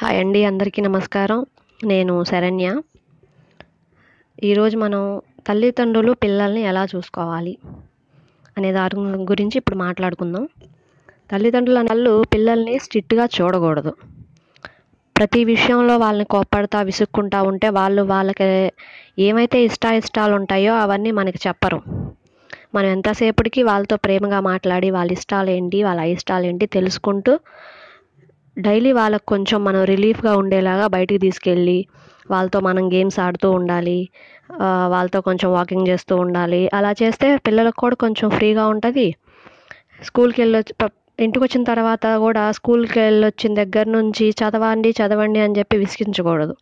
Hi అండి అందరికీ నమస్కారం. నేను శరణ్య. ఈరోజు మనం తల్లిదండ్రులు పిల్లల్ని ఎలా చూసుకోవాలి అనే దాని గురించి ఇప్పుడు మాట్లాడుకుందాం. తల్లిదండ్రులు వాళ్ళు పిల్లల్ని స్ట్రిక్ట్గా చూడకూడదు. ప్రతి విషయంలో వాళ్ళని కోప్పడతా విసుక్కుంటా ఉంటే వాళ్ళు వాళ్ళకి ఏమైతే ఇష్టాయిష్టాలు ఉంటాయో అవన్నీ మనకి చెప్పరు. మనం ఎంతసేపటికి వాళ్ళతో ప్రేమగా మాట్లాడి వాళ్ళ ఇష్టాలు ఏంటి వాళ్ళ అయిష్టాలు ఏంటి తెలుసుకుంటూ డైలీ వాళ్ళకు కొంచెం మనం రిలీఫ్గా ఉండేలాగా బయటికి తీసుకెళ్ళి వాళ్ళతో మనం గేమ్స్ ఆడుతూ ఉండాలి వాళ్ళతో కొంచెం వాకింగ్ చేస్తూ ఉండాలి. అలా చేస్తే పిల్లలకు కూడా కొంచెం ఫ్రీగా ఉంటుంది. స్కూల్కి వెళ్ళొచ్చి ఇంటికి వచ్చిన తర్వాత కూడా స్కూల్కి వెళ్ళొచ్చిన దగ్గర నుంచి చదవండి చదవండి అని చెప్పి విసిగించకూడదు.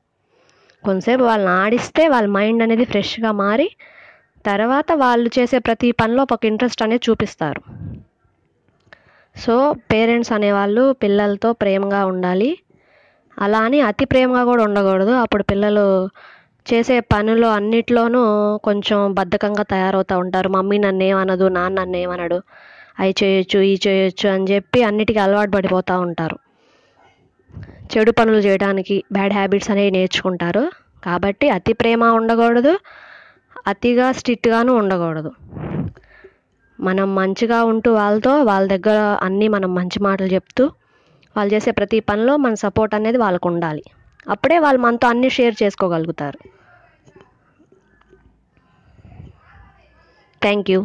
కొంతసేపు వాళ్ళని ఆడిస్తే వాళ్ళ మైండ్ అనేది ఫ్రెష్గా మారి తర్వాత వాళ్ళు చేసే ప్రతి పనిలో ఒక ఇంట్రెస్ట్ అనేది చూపిస్తారు. సో పేరెంట్స్ అనేవాళ్ళు పిల్లలతో ప్రేమగా ఉండాలి. అలా అని అతి ప్రేమగా కూడా ఉండకూడదు. అప్పుడు పిల్లలు చేసే పనులు అన్నిట్లోనూ కొంచెం బద్ధకంగా తయారవుతూ ఉంటారు. మమ్మీ నన్ను ఏమనదు నాన్న నన్ను ఏమనడు అవి చేయొచ్చు ఇవి చేయొచ్చు అని చెప్పి అన్నిటికీ అలవాటు పడిపోతూ ఉంటారు. చెడు పనులు చేయడానికి బ్యాడ్ హ్యాబిట్స్ అనేవి నేర్చుకుంటారు. కాబట్టి అతి ప్రేమ ఉండకూడదు. అతిగా స్ట్రిక్ట్గాను ఉండకూడదు. మనం మంచిగా ఉంటూ వాళ్ళతో వాళ్ళ దగ్గర అన్నీ మనం మంచి మాటలు చెప్తూ వాళ్ళు చేసే ప్రతి పనిలో మన సపోర్ట్ అనేది వాళ్ళకు ఉండాలి. అప్పుడే వాళ్ళు మనతో అన్నీ షేర్ చేసుకోగలుగుతారు. Thank you.